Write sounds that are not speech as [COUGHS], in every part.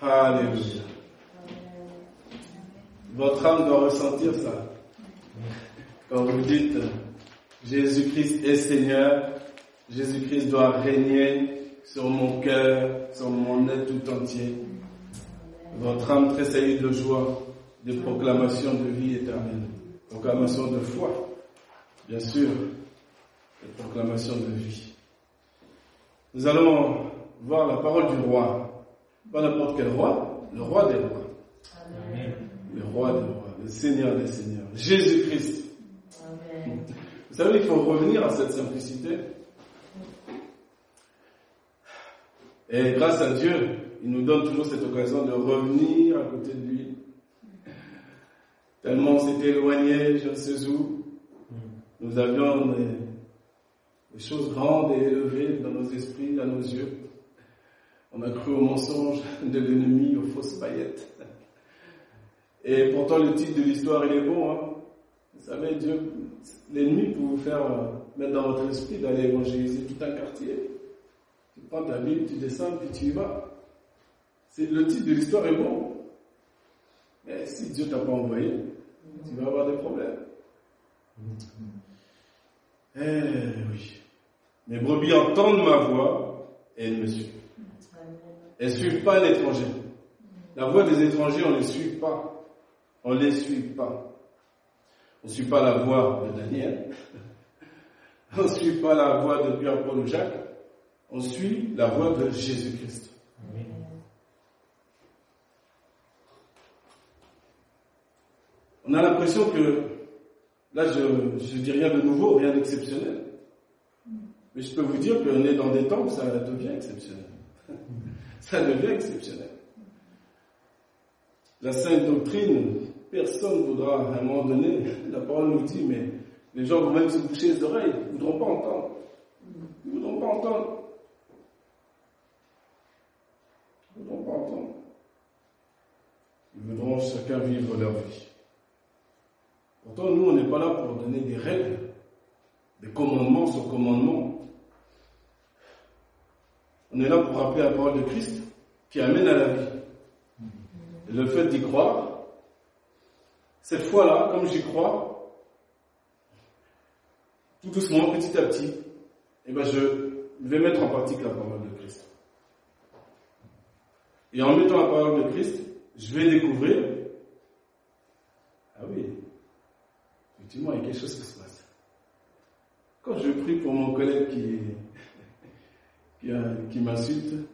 Alléluia. Votre âme doit ressentir ça. Quand vous dites Jésus-Christ est Seigneur, Jésus-Christ doit régner sur mon cœur, sur mon être tout entier. Votre âme tressaillit de joie, de proclamation de vie éternelle, proclamation de foi, bien sûr, de proclamation de vie. Nous allons voir la parole du roi, pas n'importe quel roi, le roi des rois. Le roi des rois, le Seigneur des seigneurs, Jésus-Christ. Vous savez qu'il faut revenir à cette simplicité. Et grâce à Dieu, il nous donne toujours cette occasion de revenir à côté de lui. Tellement on s'était éloigné, je ne sais où. Nous avions des, des, choses grandes et élevées dans nos esprits, dans nos yeux. On a cru aux mensonges [LAUGHS] de l'ennemi, aux fausses paillettes. Et pourtant, le titre de l'histoire, il est bon. Hein. Vous savez, Dieu, l'ennemi peut vous faire euh, mettre dans votre esprit d'aller évangéliser tout un quartier. Tu prends ta Bible, tu descends, puis tu y vas. Le titre de l'histoire est bon. Mais si Dieu t'a pas envoyé, tu vas avoir des problèmes. Eh oui. Mes brebis entendent ma voix et elles me suivent. Elles ne suivent pas l'étranger. La voix des étrangers, on ne les suit pas. On ne les suit pas. On ne suit pas la voix de Daniel. [LAUGHS] On ne suit pas la voix de Pierre, Paul ou Jacques. On suit la voix de Jésus-Christ. On a l'impression que, là je ne dis rien de nouveau, rien d'exceptionnel. Mais je peux vous dire qu'on est dans des temps où ça devient exceptionnel. [LAUGHS] ça devient exceptionnel. La sainte doctrine, personne ne voudra à un moment donné, la parole nous dit, mais les gens vont même se boucher les oreilles, ils ne voudront pas entendre. Ils ne voudront pas entendre. Ils ne voudront pas entendre. Ils voudront chacun vivre leur vie. Pourtant, nous, on n'est pas là pour donner des règles, des commandements sur commandements. On est là pour rappeler la parole de Christ qui amène à la vie. Et le fait d'y croire, cette fois-là, comme j'y crois, tout doucement, petit à petit, eh ben je vais mettre en pratique la parole de Christ. Et en mettant la parole de Christ, je vais découvrir, ah oui, effectivement, il y a quelque chose qui se passe. Quand je prie pour mon collègue qui, qui, qui m'insulte,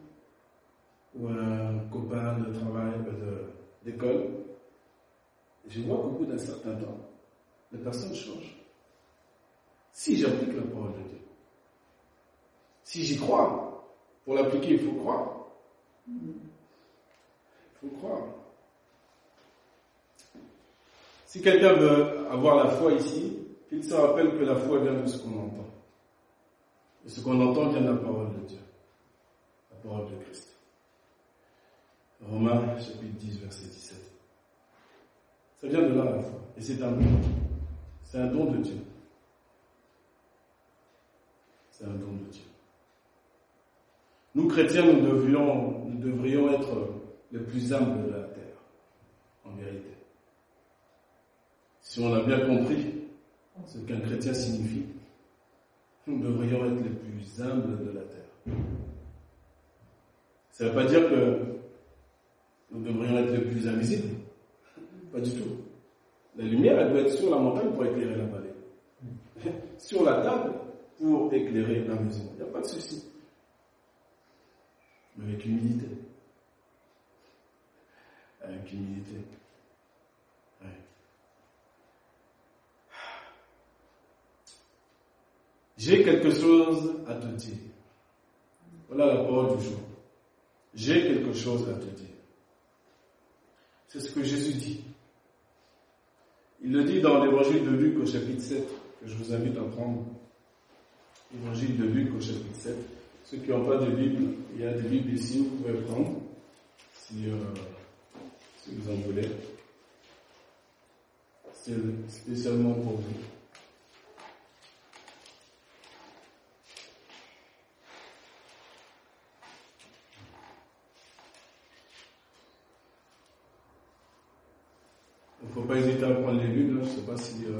ou un copain de travail, d'école, je vois qu'au bout d'un certain temps, la personne change. Si j'applique la parole de Dieu, si j'y crois, pour l'appliquer, il faut croire. Il faut croire. Si quelqu'un veut avoir la foi ici, qu'il se rappelle que la foi vient de ce qu'on entend. Et ce qu'on entend vient de la parole de Dieu, la parole de Christ. Romains chapitre 10, verset 17. Ça vient de là la foi. Et c'est un don. C'est un don de Dieu. C'est un don de Dieu. Nous, chrétiens, nous nous devrions être les plus humbles de la terre, en vérité. Si on a bien compris ce qu'un chrétien signifie, nous devrions être les plus humbles de la terre. Ça ne veut pas dire que nous devrions être les plus invisibles. Pas du tout. La lumière, elle doit être sur la montagne pour éclairer la vallée. [LAUGHS] sur la table pour éclairer la maison. Il n'y a pas de souci. Mais avec humilité. Avec humilité. J'ai quelque chose à te dire. Voilà la parole du jour. J'ai quelque chose à te dire. C'est ce que Jésus dit. Il le dit dans l'évangile de Luc au chapitre 7, que je vous invite à prendre. Évangile de Luc au chapitre 7. Ceux qui n'ont pas de Bible, il y a des Bibles ici, vous pouvez prendre, si, euh, si vous en voulez. C'est spécialement pour vous. Faut pas hésiter à prendre les Bibles. Je ne sais pas si, euh,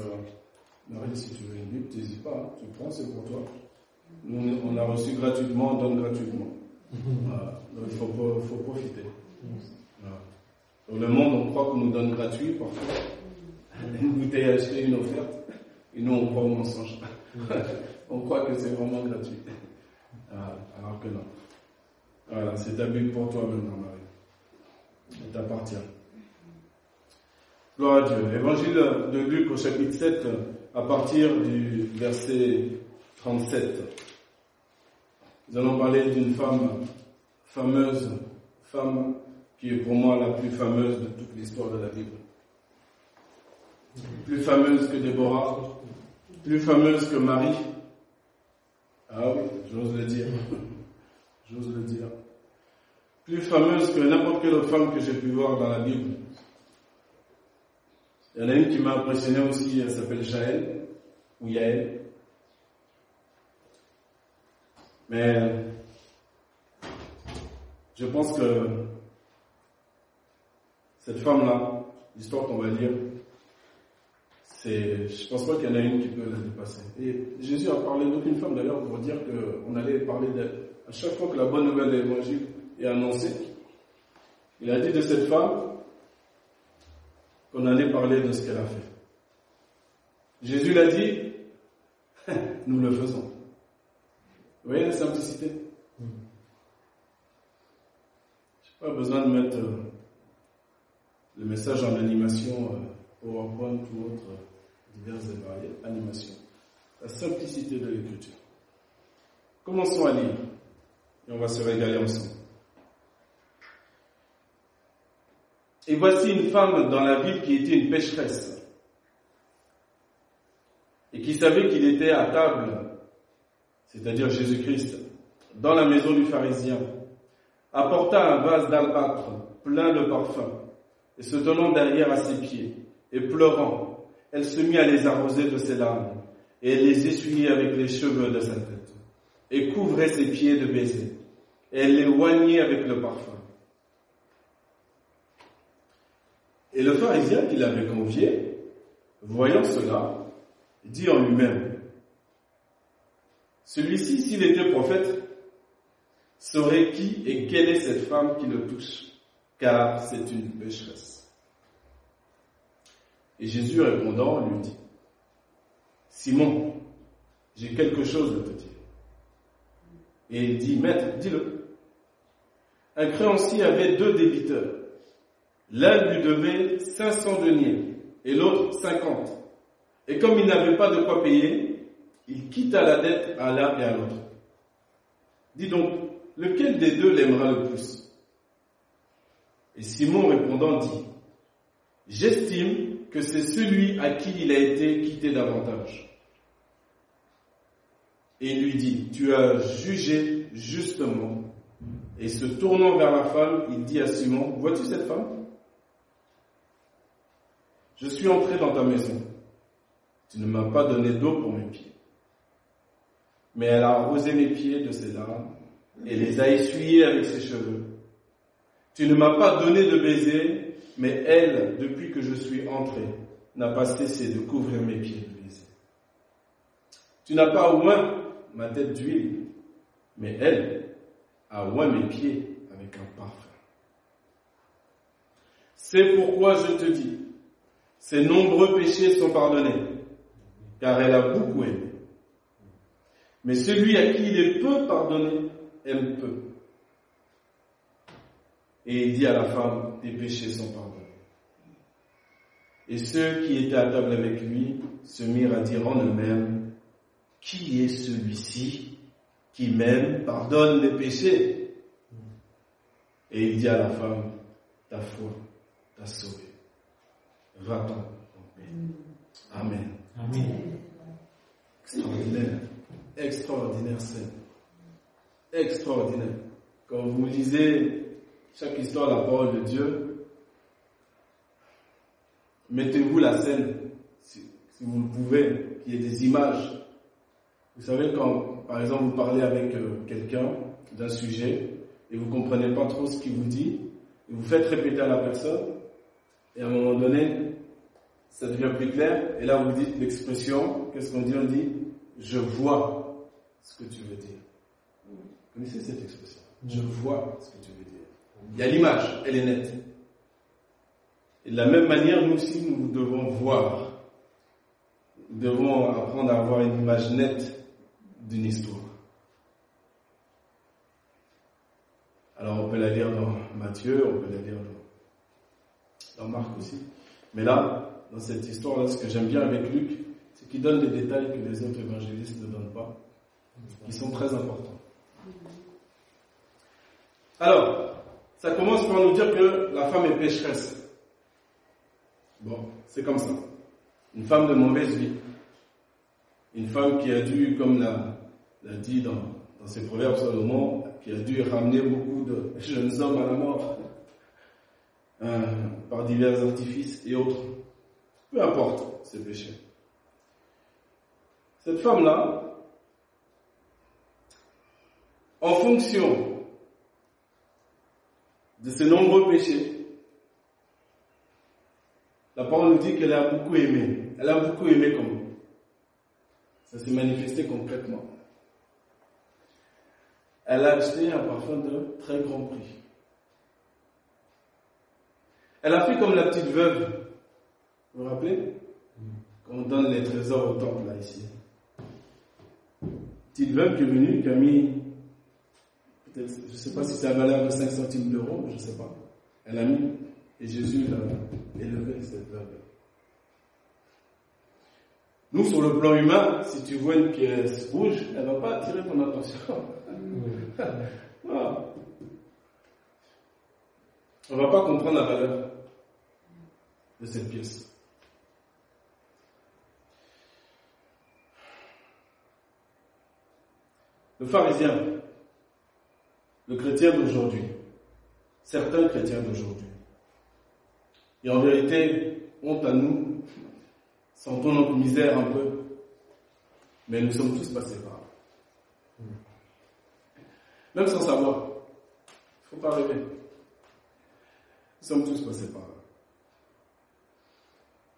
Marie, si tu veux une Bible, n'hésite pas. Hein. Tu prends, c'est pour toi. Nous, on a reçu gratuitement, on donne gratuitement. Donc il faut, faut profiter. Dans le monde, on croit qu'on nous donne gratuit parfois. Une bouteille achetée, une offerte. Et nous, on croit au mensonge. [LAUGHS] on croit que c'est vraiment gratuit. alors que non. Voilà, c'est ta Bible pour toi maintenant, Marie. Elle t'appartient. Gloire à Dieu. Évangile de Luc au chapitre 7, à partir du verset 37. Nous allons parler d'une femme fameuse, femme qui est pour moi la plus fameuse de toute l'histoire de la Bible. Plus fameuse que Déborah, plus fameuse que Marie. Ah oui, j'ose le dire. J'ose le dire. Plus fameuse que n'importe quelle autre femme que j'ai pu voir dans la Bible. Il y en a une qui m'a impressionné aussi, elle s'appelle Jaël, ou Yaël. Mais je pense que cette femme-là, l'histoire qu'on va lire, c'est, je pense pas qu'il y en a une qui peut la dépasser. Et Jésus a parlé d'aucune femme d'ailleurs pour dire qu'on allait parler d'elle. À chaque fois que la bonne nouvelle de l'évangile est annoncée, il a dit de cette femme qu'on allait parler de ce qu'elle a fait. Jésus l'a dit, [LAUGHS] nous le faisons. Vous voyez la simplicité? Je n'ai pas besoin de mettre euh, le message en animation, euh, PowerPoint ou autre, euh, diverses et variées animations. La simplicité de l'écriture. Commençons à lire et on va se régaler ensemble. Et voici une femme dans la ville qui était une pécheresse et qui savait qu'il était à table c'est-à-dire Jésus-Christ, dans la maison du pharisien, apporta un vase d'albâtre plein de parfums, et se tenant derrière à ses pieds, et pleurant, elle se mit à les arroser de ses larmes, et elle les essuyait avec les cheveux de sa tête, et couvrait ses pieds de baisers, et elle les oignait avec le parfum. Et le pharisien qui l'avait convié, voyant cela, dit en lui-même, celui-ci, s'il était prophète, saurait qui et quelle est cette femme qui le touche, car c'est une pécheresse. Et Jésus répondant lui dit, Simon, j'ai quelque chose à te dire. Et il dit, Maître, dis-le. Un créancier avait deux débiteurs. L'un lui devait 500 deniers et l'autre 50. Et comme il n'avait pas de quoi payer, il quitta la dette à l'un et à l'autre. Dis donc, lequel des deux l'aimera le plus? Et Simon répondant dit, J'estime que c'est celui à qui il a été quitté davantage. Et il lui dit, Tu as jugé justement. Et se tournant vers la femme, il dit à Simon, Vois-tu cette femme? Je suis entré dans ta maison. Tu ne m'as pas donné d'eau pour mes pieds mais elle a arrosé mes pieds de ses larmes et les a essuyés avec ses cheveux. Tu ne m'as pas donné de baiser, mais elle, depuis que je suis entré, n'a pas cessé de couvrir mes pieds de baisers. Tu n'as pas oint ma tête d'huile, mais elle a oint mes pieds avec un parfum. C'est pourquoi je te dis, ses nombreux péchés sont pardonnés, car elle a beaucoup aimé. Mais celui à qui il est peu pardonné aime peu. Et il dit à la femme, tes péchés sont pardonnés. Et ceux qui étaient à table avec lui se mirent à dire en eux-mêmes, qui est celui-ci qui même pardonne les péchés? Et il dit à la femme, ta foi t'a sauvé. Va-t'en en paix. Amen. Amen. Extraordinaire extraordinaire scène. Extraordinaire. Quand vous lisez chaque histoire de la parole de Dieu, mettez-vous la scène, si, vous le pouvez, qu'il y ait des images. Vous savez, quand, par exemple, vous parlez avec euh, quelqu'un d'un sujet et vous comprenez pas trop ce qu'il vous dit, et vous faites répéter à la personne, et à un moment donné, ça devient plus clair. Et là, vous dites l'expression, qu'est-ce qu'on dit? On dit, je vois ce que tu veux dire. Vous connaissez cette expression? Je vois ce que tu veux dire. Il y a l'image, elle est nette. Et de la même manière, nous aussi, nous devons voir. Nous devons apprendre à avoir une image nette d'une histoire. Alors on peut la lire dans Matthieu, on peut la lire dans, Marc aussi. Mais là, dans cette histoire-là, ce que j'aime bien avec Luc, c'est qu'il donne des détails que les autres évangélistes ne donnent pas, qui sont très importants. Alors, ça commence par nous dire que la femme est pécheresse. Bon, c'est comme ça. Une femme de mauvaise vie. Une femme qui a dû, comme l'a, dit dans, dans ses proverbes Salomon, qui a dû ramener beaucoup de [LAUGHS] jeunes hommes à la mort euh, par divers artifices et autres. Peu importe ces péchés. Cette femme-là, en fonction de ses nombreux péchés, la parole nous dit qu'elle a beaucoup aimé. Elle a beaucoup aimé comme. Ça s'est manifesté concrètement. Elle a acheté un parfum de très grand prix. Elle a fait comme la petite veuve. Vous vous rappelez Quand on donne les trésors au temple, là, ici. Petite veuve qui est venue, qui a mis, je ne sais pas si c'est la valeur de 5 centimes d'euros, je ne sais pas. Elle a mis et Jésus l'a élevé, cette veuve. Nous, sur le plan humain, si tu vois une pièce rouge, elle ne va pas attirer ton attention. [LAUGHS] On ne va pas comprendre la valeur de cette pièce. Le pharisien, le chrétien d'aujourd'hui, certains chrétiens d'aujourd'hui, et en vérité, honte à nous, sentons notre misère un peu, mais nous sommes tous passés par là. Même sans savoir. Il ne faut pas rêver. Nous sommes tous passés par là.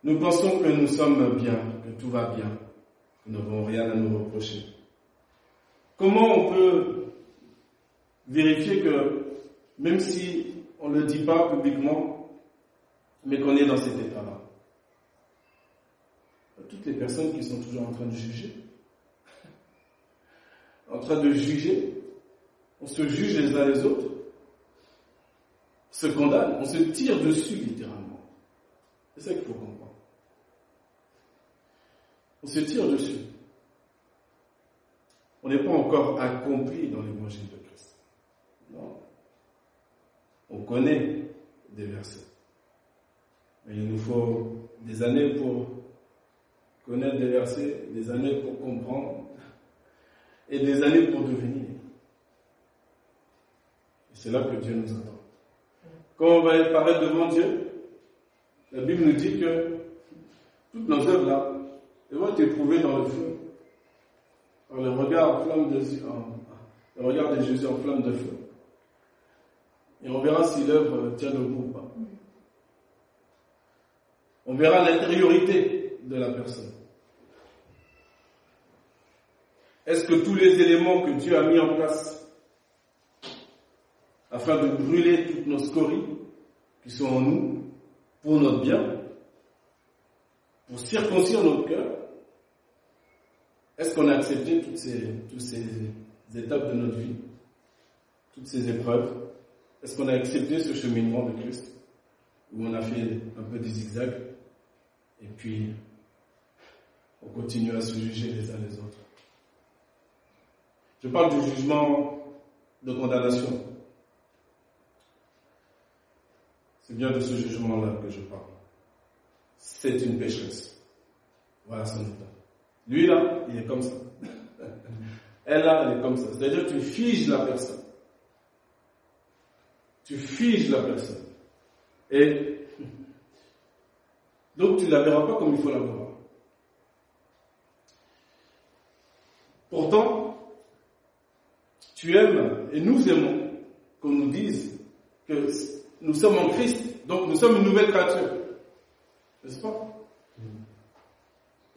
Nous pensons que nous sommes bien, que tout va bien, nous n'avons rien à nous reprocher. Comment on peut vérifier que, même si on ne le dit pas publiquement, mais qu'on est dans cet état-là? Toutes les personnes qui sont toujours en train de juger, [LAUGHS] en train de juger, on se juge les uns les autres, se condamne, on se tire dessus littéralement. C'est ça qu'il faut comprendre. Se tire dessus. On n'est pas encore accompli dans l'évangile de Christ. Non. On connaît des versets il nous faut des années pour connaître des versets, des années pour comprendre et des années pour devenir. c'est là que Dieu nous attend. Quand on va apparaître devant Dieu, la Bible nous dit que toutes nos œuvres là, elles vont être éprouvées dans le feu. Par le regard en flamme de Jésus en flamme de feu. Et on verra si l'œuvre tient debout ou pas. On verra l'intériorité de la personne. Est-ce que tous les éléments que Dieu a mis en place afin de brûler toutes nos scories qui sont en nous pour notre bien, pour circoncire notre cœur, est-ce qu'on a accepté toutes ces, toutes ces étapes de notre vie, toutes ces épreuves? Est-ce qu'on a accepté ce cheminement de Christ où on a fait un peu des zigzags et puis, on continue à se juger les uns les autres? Je parle du jugement de condamnation. C'est bien de ce jugement-là que je parle. C'est une pécheresse. Voilà son état. Lui là, il est comme ça. Elle là, elle est comme ça. C'est-à-dire tu figes la personne. Tu figes la personne. Et donc tu ne la verras pas comme il faut la voir. Pourtant, tu aimes et nous aimons qu'on nous dise que nous sommes en Christ, donc nous sommes une nouvelle créature. N'est-ce pas?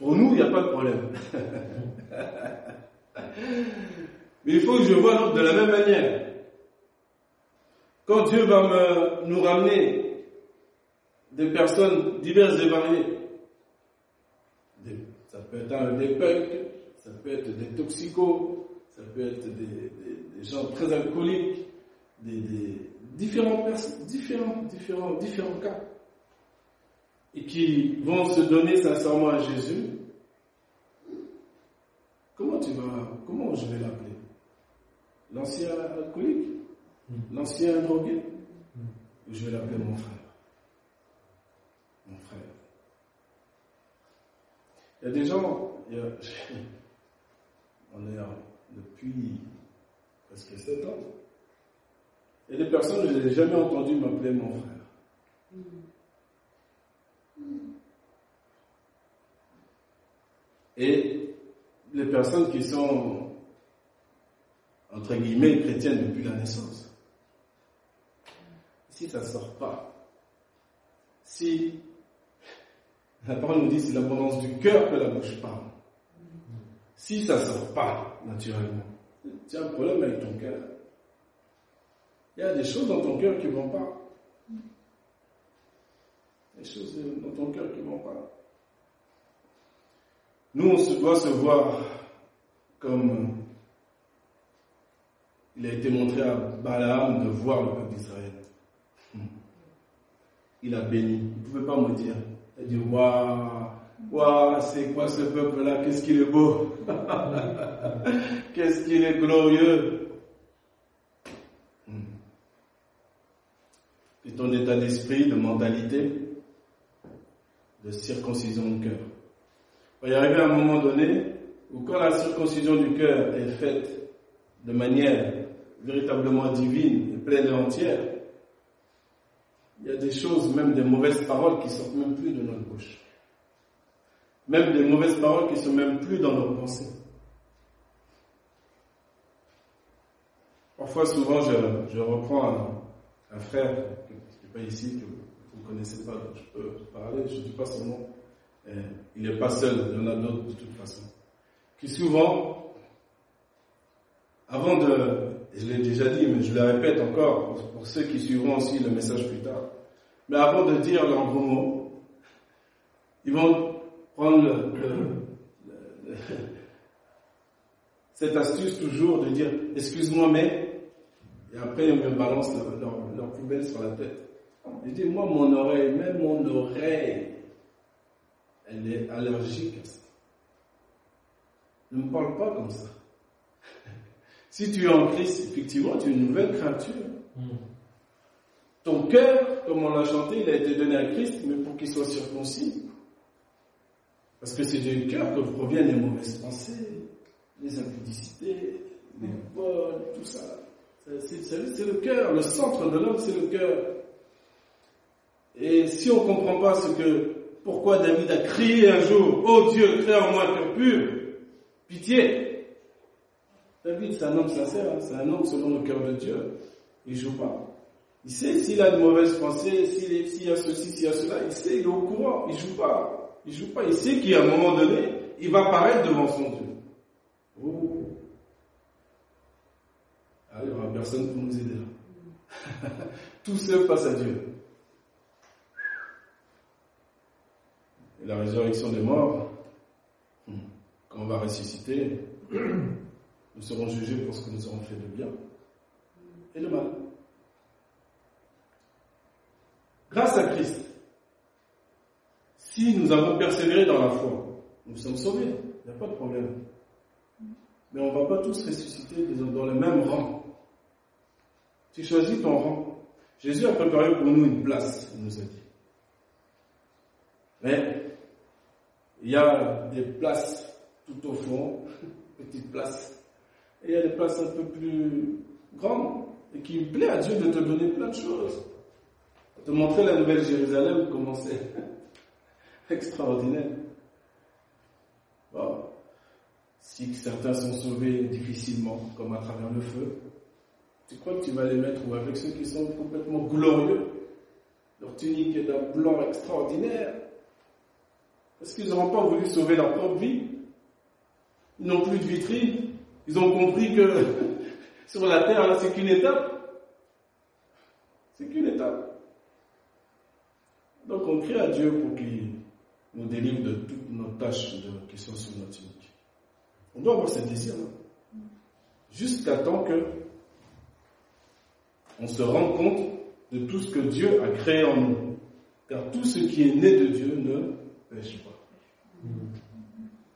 Pour nous, il n'y a pas de problème. Mais il faut que je vois l'autre de la même manière. Quand Dieu va me, nous ramener des personnes diverses et variées, ça peut être des punks, ça peut être des toxicos, ça peut être des, gens très alcooliques, des, différents, différents, différents, différents cas, et qui vont se donner sincèrement à Jésus. Comment tu vas, comment je vais l'appeler? L'ancien alcoolique? Hmm. L'ancien drogué? Hmm. Je vais l'appeler mon frère. Mon frère. Il y a des gens, il y a, [LAUGHS] on est depuis presque sept ans. Et des personnes, je n'ai jamais entendu m'appeler mon frère. Et les personnes qui sont, entre guillemets, chrétiennes depuis la naissance, si ça ne sort pas, si la parole nous dit c'est l'abondance du cœur que la bouche parle, si ça ne sort pas naturellement, tu as un problème avec ton cœur. Il y a des choses dans ton cœur qui ne vont pas. Des choses dans ton cœur qui vont pas. Nous, on doit se voir comme il a été montré à Balaam de voir le peuple d'Israël. Il a béni. Il ne pouvait pas me dire. Il a dit, waouh, waouh, c'est quoi ce peuple-là? Qu'est-ce qu'il est beau [LAUGHS] Qu'est-ce qu'il est glorieux C'est ton état d'esprit, de mentalité, de circoncision de cœur. Il à un moment donné où quand la circoncision du cœur est faite de manière véritablement divine et pleine et entière, il y a des choses, même des mauvaises paroles qui sortent même plus de notre bouche. Même des mauvaises paroles qui sont même plus dans nos pensées. Parfois, souvent, je, reprends un, frère qui n'est pas ici, connaissez pas, je peux parler, je ne dis pas son nom. il n'est pas seul, il y en a d'autres de toute façon. Qui souvent, avant de, je l'ai déjà dit, mais je le répète encore pour, ceux qui suivront aussi le message plus tard, mais avant de dire leurs gros mots, ils vont prendre cette astuce toujours de dire excuse-moi mais et après ils me balancent leur, poubelle sur la tête. Je dis moi mon oreille, même mon oreille, elle est allergique à ça. Ne me parle pas comme ça. [LAUGHS] si tu es en Christ, effectivement, tu es une nouvelle créature. Hmm. Ton cœur, comme on l'a chanté, il a été donné à Christ, mais pour qu'il soit circoncis. Parce que c'est du cœur que proviennent les mauvaises pensées, les impudicités, les vols, tout ça. C'est le cœur, le centre de l'homme, c'est le cœur. Et si on ne comprend pas ce que, pourquoi David a crié un jour, Oh Dieu, crée en moi un cœur pur, pitié. David, c'est un homme sincère, hein. c'est un homme selon le cœur de Dieu. Il joue pas. Il sait s'il a de mauvaises pensées, s'il y a ceci, s'il y a cela, il sait, il est au courant, il joue pas. Il joue pas. Il sait qu'à un moment donné, il va apparaître devant son Dieu. Oh. Il n'y aura personne pour nous aider là. [LAUGHS] Tout seul face à Dieu. La résurrection des morts, quand on va ressusciter, [CLEARS THROAT] nous serons jugés pour ce que nous aurons fait de bien et de mal. Grâce à Christ, si nous avons persévéré dans la foi, nous sommes sauvés, il n'y a pas de problème. Mais on ne va pas tous ressusciter dans le même rang. Tu choisis ton rang. Jésus a préparé pour nous une place, il nous a dit. Mais il y a des places tout au fond, [LAUGHS] petites places, et il y a des places un peu plus grandes, et qui plaît à Dieu de te donner plein de choses. Te montrer la nouvelle Jérusalem, comment c'est [LAUGHS] extraordinaire. Si certains sont sauvés difficilement, comme à travers le feu, tu crois que tu vas les mettre avec ceux qui sont complètement glorieux Leur tunique est d'un blanc extraordinaire. Parce qu'ils n'auront pas voulu sauver leur propre vie. Ils n'ont plus de vitrine. Ils ont compris que [LAUGHS] sur la terre, c'est qu'une étape. C'est qu'une étape. Donc on crie à Dieu pour qu'il nous délivre de toutes nos tâches qui sont sur notre tunique. On doit avoir ce désir-là. Jusqu'à temps que on se rende compte de tout ce que Dieu a créé en nous. Car tout ce qui est né de Dieu ne pêche pas.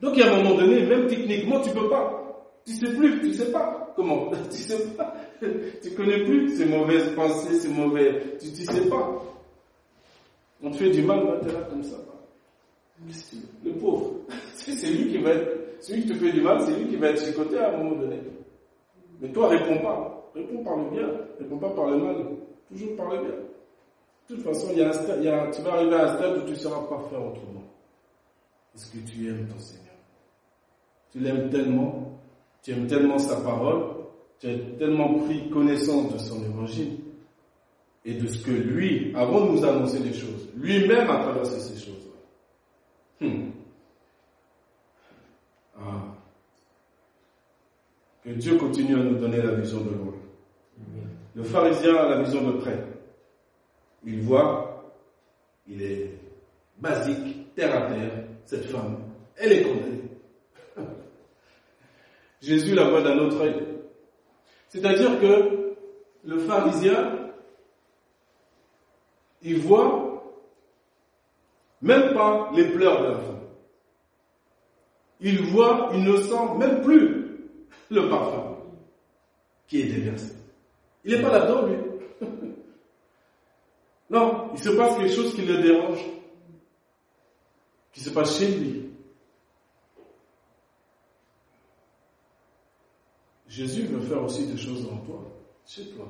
Donc, à un moment donné, même techniquement, tu peux pas. Tu sais plus, tu sais pas comment. [LAUGHS] Tu sais pas. Tu connais plus ces mauvaises pensées, ces mauvais. Tu, tu sais pas. On te fait du mal, là, là comme ça. Le pauvre. [LAUGHS] C'est lui qui va être, celui qui te fait du mal, c'est lui qui va être chicoté à un moment donné. Mais toi, réponds pas. Réponds par le bien. Réponds pas par le mal. Toujours par le bien. De toute façon, il y a un il y a, tu vas arriver à un stade où tu ne sauras pas faire autrement. Est-ce que tu aimes ton Seigneur? Tu l'aimes tellement, tu aimes tellement sa parole, tu as tellement pris connaissance de son évangile? Et de ce que lui, avant de nous annoncer des choses, lui-même a traversé ces choses-là. Hmm. Ah. Que Dieu continue à nous donner la vision de loin. Le pharisien a la vision de près. Il voit, il est basique, terre à terre, cette femme, elle est condamnée. [LAUGHS] Jésus la voit d'un autre œil. C'est-à-dire que le pharisien, il voit même pas les pleurs de la femme. Il voit, il ne sent même plus [LAUGHS] le parfum qui est déversé. Il n'est pas là-dedans, lui. Non, il se passe quelque chose qui le dérange, qui se passe chez lui. Jésus veut faire aussi des choses en toi, chez toi.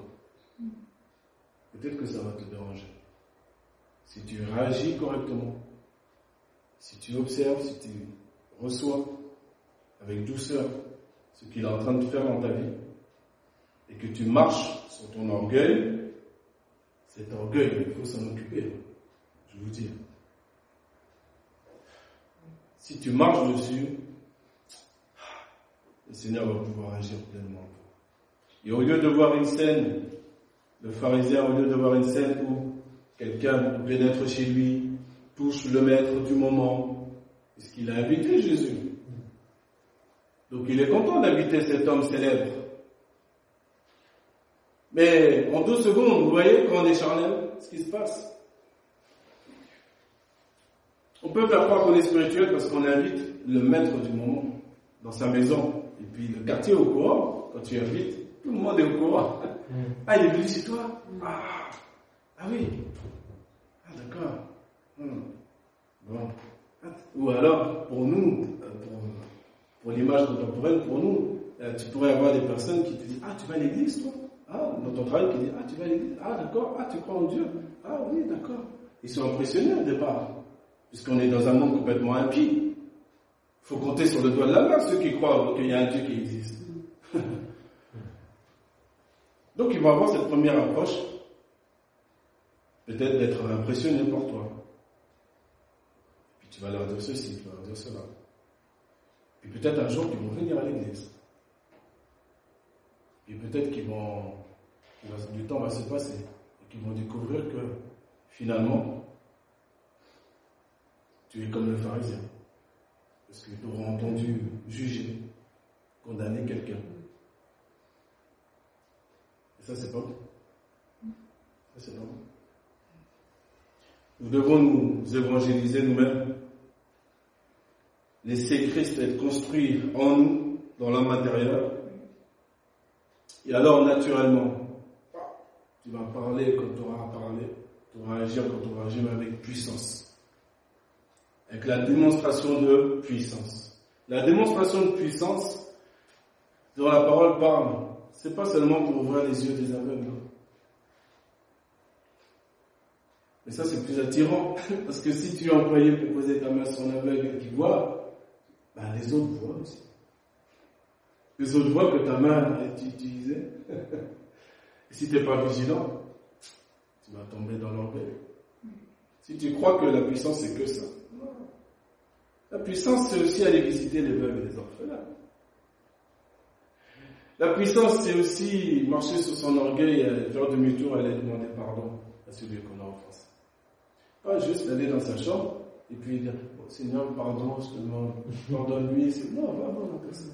Peut-être que ça va te déranger. Si tu réagis correctement, si tu observes, si tu reçois avec douceur ce qu'il est en train de faire dans ta vie, et que tu marches sur ton orgueil, cet orgueil, il faut s'en occuper, je vous dis. Si tu marches dessus, le Seigneur va pouvoir agir pleinement. Et au lieu de voir une scène, le pharisien, au lieu de voir une scène où quelqu'un pénètre chez lui, touche le maître du moment, est-ce qu'il a invité Jésus? Donc il est content d'inviter cet homme célèbre. Mais en deux secondes, vous voyez, quand on est charnel, ce qui se passe. On peut faire croire qu'on est spirituel parce qu'on invite le maître du moment dans sa maison. Et puis le quartier au courant, quand tu invites, tout le monde est au courant. Mm. [LAUGHS] Ah, il est venu chez toi? Ah, ah oui. Ah d'accord. Hmm. Bon. Ou alors, pour nous, euh, pour, pour l'image contemporaine, pour nous, euh, tu pourrais avoir des personnes qui te disent Ah, tu vas à l'église, toi? Ah, dans ton travail, qui dit Ah, tu vas à l'église Ah, d'accord. Ah, tu crois en Dieu Ah, oui, d'accord. Ils sont impressionnés au départ, puisqu'on est dans un monde complètement impie. Il faut compter sur le doigt de la main ceux qui croient qu'il y a un Dieu qui existe. [LAUGHS] Donc, ils vont avoir cette première approche, peut-être d'être impressionnés par toi. Puis tu vas leur dire ceci, tu vas leur dire cela. Puis peut-être un jour, ils vont venir à l'église. Et peut-être qu'ils vont, du temps va se passer et qu'ils vont découvrir que finalement, tu es comme le pharisien. Parce tu auras entendu juger, condamner quelqu'un. Et ça, c'est pas bon. Ça, c'est pas bon. Nous devons nous évangéliser nous-mêmes. Laisser Christ être construit en nous, dans l'homme intérieur, et alors, naturellement, tu vas parler quand tu auras à parler, tu auras agir quand tu auras à agir, avec puissance. Avec la démonstration de puissance. La démonstration de puissance dont la parole parle, c'est pas seulement pour ouvrir les yeux des aveugles. Mais ça, c'est plus attirant. [LAUGHS] Parce que si tu es employé pour poser ta main sur un aveugle qui voit, ben les autres voient aussi. Les autres voient que ta main est utilisée. [LAUGHS] Et si tu n'es pas vigilant, tu vas tomber dans l'orgueil. Si tu crois que la puissance c'est que ça, La puissance, c'est aussi aller visiter les veuves et les orphelins. La puissance, c'est aussi marcher sur son orgueil, et faire demi-tour, aller demander pardon à celui qu'on a offensé. Pas juste aller dans sa chambre et puis dire Seigneur, pardon, je te demande, pardonne-lui. Non, voir la personne.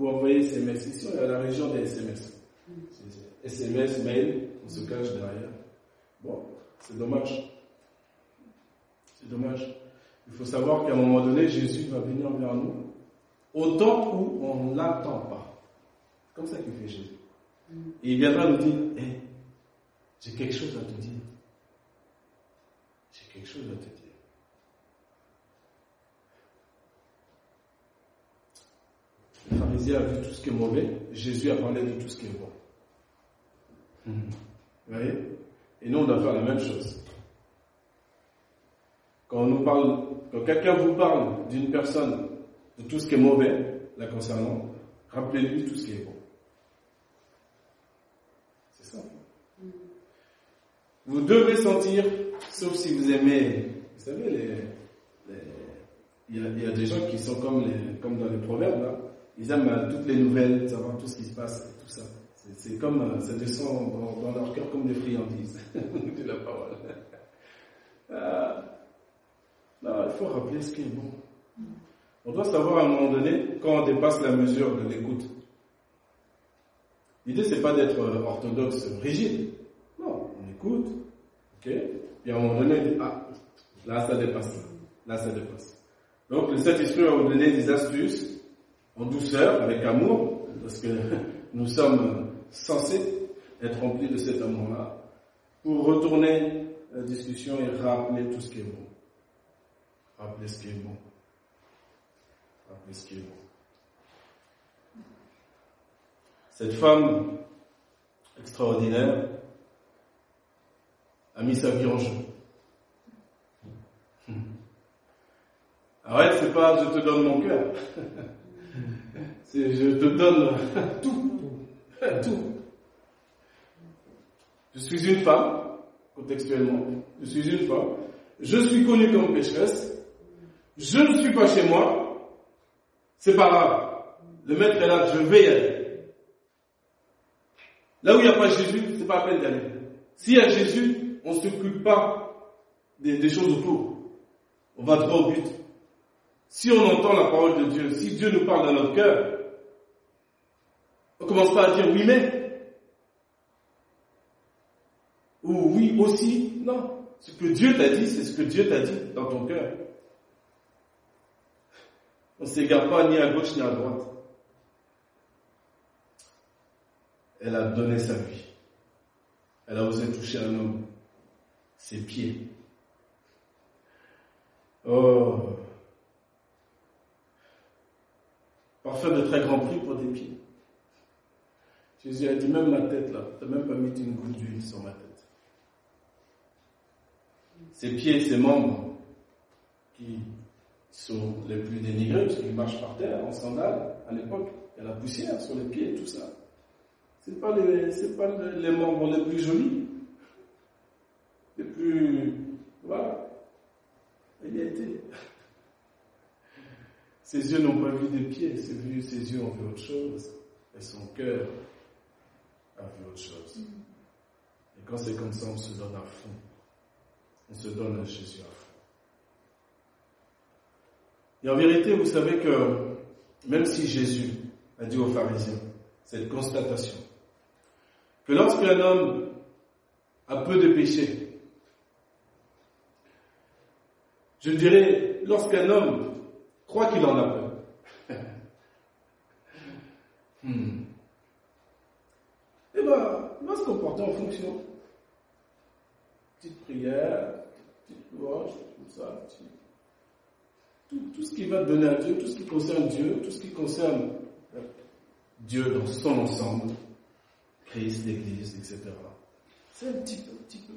Ou envoyer SMS. Ici, on est à la région des SMS. SMS, mail, on se cache derrière. Bon, c'est dommage. C'est dommage. Il faut savoir qu'à un moment donné, Jésus va venir vers nous au temps où on ne l'attend pas. Comme ça qu'il fait Jésus. Et il viendra nous dire, hé, j'ai quelque chose à te dire. J'ai quelque chose à te dire. Le pharisien a vu tout ce qui est mauvais, Jésus a parlé de tout ce qui est bon. Vous voyez? Et nous, on doit faire la même chose. Quand on nous parle, quand quelqu'un vous parle d'une personne, de tout ce qui est mauvais la concernant, rappelez-lui tout ce qui est bon. C'est ça. Vous devez sentir, sauf si vous aimez, vous savez, les, il, y a, des gens qui sont comme, les, comme dans les proverbes, là. Ils aiment euh, toutes les nouvelles, savoir tout ce qui se passe, tout ça. C'est comme, euh, ça descend dans, leur cœur comme des friandises [LAUGHS] de la parole. Euh, il faut rappeler ce qui est bon. On doit savoir à un moment donné quand on dépasse la mesure de l'écoute. L'idée, c'est pas d'être orthodoxe, rigide. Non, on écoute, ok, puis à un moment donné, ah, là, ça dépasse, là, ça dépasse. Donc, le Saint-Esprit va vous donner des astuces, en douceur, avec amour, parce que [LAUGHS] nous sommes censés être remplis de cet amour-là, pour retourner la discussion et rappeler tout ce qui est bon. Rappeler ce qui est bon. Rappeler ce qui est bon. Cette femme extraordinaire a mis sa vie en jeu. [LAUGHS] Arrête, c'est pas je te donne mon cœur. [LAUGHS] je te donne [LAUGHS] tout. [LAUGHS] Tout. Je suis une femme, contextuellement. Je suis une femme. Je suis connue comme pécheresse. Je ne suis pas chez moi. C'est pas grave. Le maître est là, je vais y aller. Là où il n'y a pas Jésus, c'est pas la peine d'aller. S'il y a Jésus, on ne s'occupe pas des, des, choses autour. On va droit au but. Si on entend la parole de Dieu, si Dieu nous parle dans notre cœur, on commence pas à dire oui mais. Ou oui aussi. Non. Ce que Dieu t'a dit, c'est ce que Dieu t'a dit dans ton cœur. On ne s'égare pas ni à gauche ni à droite. Elle a donné sa vie. Elle a osé toucher un homme. Ses pieds. Oh. Parfait de très grand prix pour des pieds. Jésus a dit même ma tête là, tu n'as même pas mis une goutte d'huile sur ma tête. Ses pieds, ses membres, qui sont les plus dénigrés, parce qu'ils marchent par terre en sandales à l'époque, il y a la poussière sur les pieds et tout ça. Ce pas pas les membres les plus jolis, les plus, voilà. Il y a été. Ses yeux n'ont pas vu des pieds, ses yeux ont vu autre chose, et son cœur a vu autre chose. Et quand c'est comme ça, on se donne à fond. On se donne à Jésus à fond. Et en vérité, vous savez que même si Jésus a dit aux pharisiens cette constatation, que lorsqu'un homme a peu de péché, je dirais, lorsqu'un homme croit qu'il en a peu, [LAUGHS] hmm, eh bien, il va se comporter en fonction. Petite prière, petite louange, tout ça, tout, tout, ce qui va donner à Dieu, tout ce qui concerne Dieu, tout ce qui concerne Dieu dans son ensemble, Christ, l'Église, etc. C'est un petit peu, un petit peu.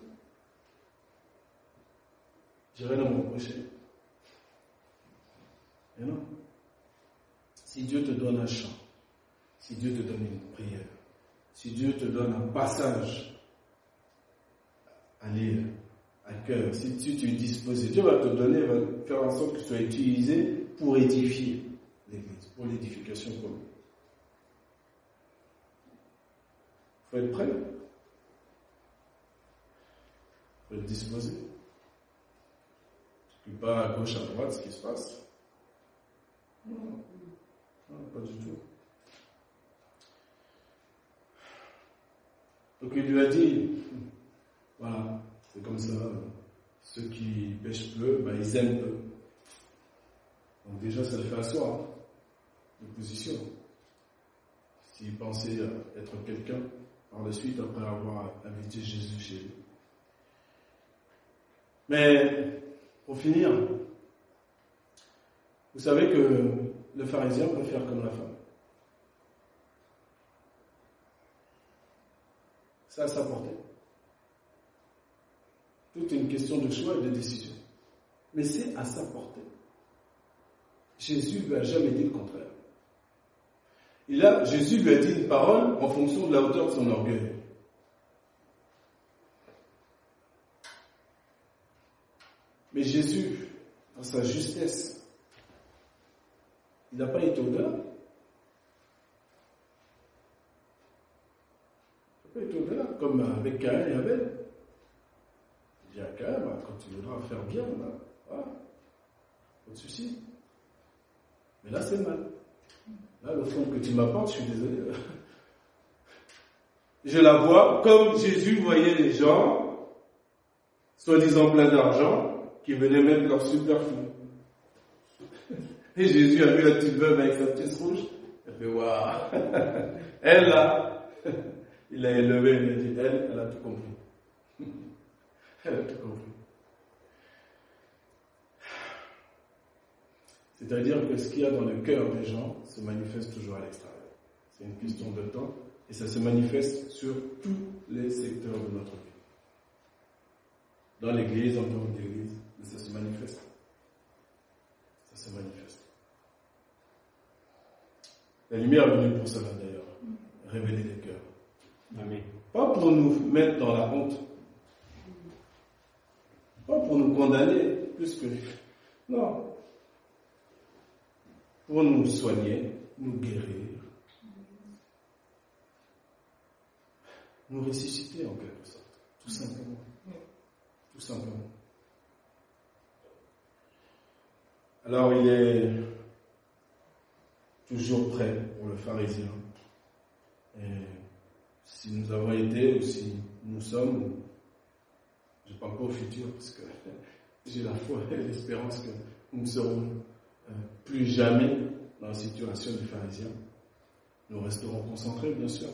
J'irai dans mon prochain. Non. Si Dieu te donne un chant, si Dieu te donne une prière, si Dieu te donne un passage à lire, à cœur, si tu, tu es disposé, Dieu va te donner, va faire en sorte que ce soit utilisé pour édifier l'Église, pour l'édification commune. Il faut être prêt. Faut être disposé. Tu ne pas à gauche, à droite ce qui se passe. Non, pas du tout. Donc il lui a dit, [LAUGHS] voilà, c'est comme ça, ceux qui pêchent peu, ben, ils aiment peu. Donc déjà, ça le fait asseoir, de position. S'il pensait être quelqu'un, par la suite, après avoir invité Jésus chez lui. Mais, pour finir, vous savez que le pharisien peut faire comme la femme. Ça à sa portée. Tout est une question de choix et de décision. Mais c'est à sa portée. Jésus ne lui a jamais dit le contraire. Et là, Jésus lui a dit une parole en fonction de la hauteur de son orgueil. Mais Jésus, dans sa justesse, il n'a pas été au-delà. Il n'a pas été au-delà, comme avec Caïn et Abel. Il dit à Caïn, bah, quand tu voudras faire bien, bah, voilà, pas de souci. Mais là, c'est mal. Là, le fond que tu m'apportes, je suis désolé. [LAUGHS] Je la vois comme Jésus voyait les gens, soi-disant pleins d'argent, qui venaient mettre leur superflu. Et Jésus a vu la petite veuve avec sa petite rouge. A fait, waouh! [LAUGHS] Elle, là, [LAUGHS] il a élevé, il a dit, elle, elle a tout compris. [LAUGHS] Elle a tout compris. C'est-à-dire que ce qu'il y a dans le cœur des gens se manifeste toujours à l'extérieur. C'est une question de temps et ça se manifeste sur tous les secteurs de notre vie. Dans l'église, en tant qu'église, mais ça se manifeste. Ça se manifeste. La lumière est venue pour cela d'ailleurs, révéler les cœurs. Amen. Pas pour nous mettre dans la honte, pas pour nous condamner plus que. Non, pour nous soigner, nous guérir, nous ressusciter en quelque sorte, tout simplement. Tout simplement. Alors il est toujours prêt pour le pharisien. Et si nous avons été ou si nous sommes, je ne parle pas au futur parce que [LAUGHS] j'ai la foi et l'espérance que nous serons euh, plus jamais dans la situation du pharisien. Nous resterons concentrés, bien sûr.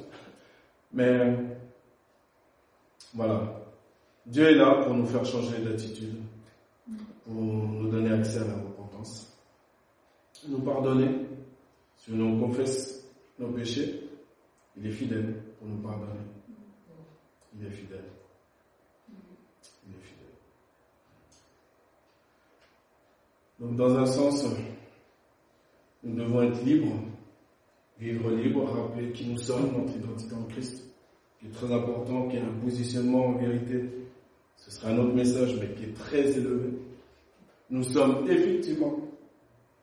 Mais voilà. Dieu est là pour nous faire changer d'attitude, pour nous donner accès à la repentance, nous pardonner. Si nous confesse nos péchés, il est fidèle pour nous pardonner. Il est fidèle. Il est fidèle. Donc dans un sens, nous devons être libres, vivre libre, rappeler qui nous sommes, notre identité en Christ, qui est très important, qui est un positionnement en vérité. Ce sera un autre message, mais qui est très élevé. Nous sommes effectivement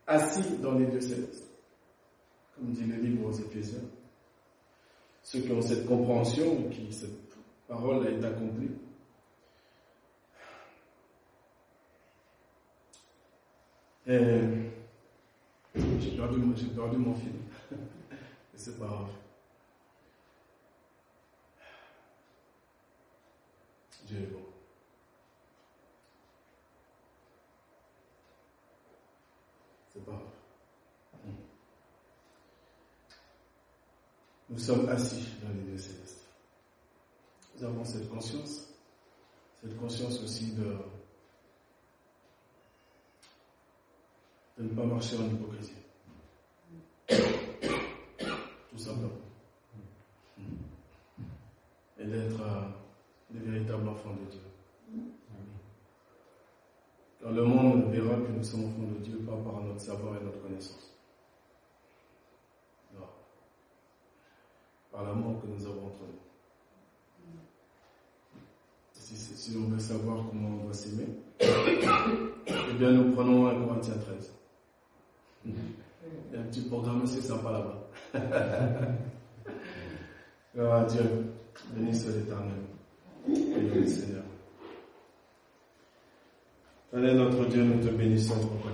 assis dans les deux célestes, comme dit le livre aux Éphésiens. Ceux qui ont cette compréhension, qui cette parole est accomplie, j'ai perdu, perdu, mon fil. [LAUGHS] c'est pas grave. Dieu est bon. C'est pas grave. Nous sommes assis dans les lieux célestes. Nous avons cette conscience, cette conscience aussi de ne pas marcher en hypocrisie. Tout simplement. Et d'être euh, des véritables enfants de Dieu. Car le monde verra que nous sommes enfants de Dieu pas par notre savoir et notre connaissance. Non. Par que nous avons entre nous. Si, on veut savoir comment on doit s'aimer, [COUGHS] eh bien nous prenons 1 Corinthiens 13. Il y a un petit programme assez sympa là-bas. [LAUGHS] Gloire à Dieu. Béni l'éternel. Béni le Seigneur. Allez, notre Dieu, nous te bénissons pour ta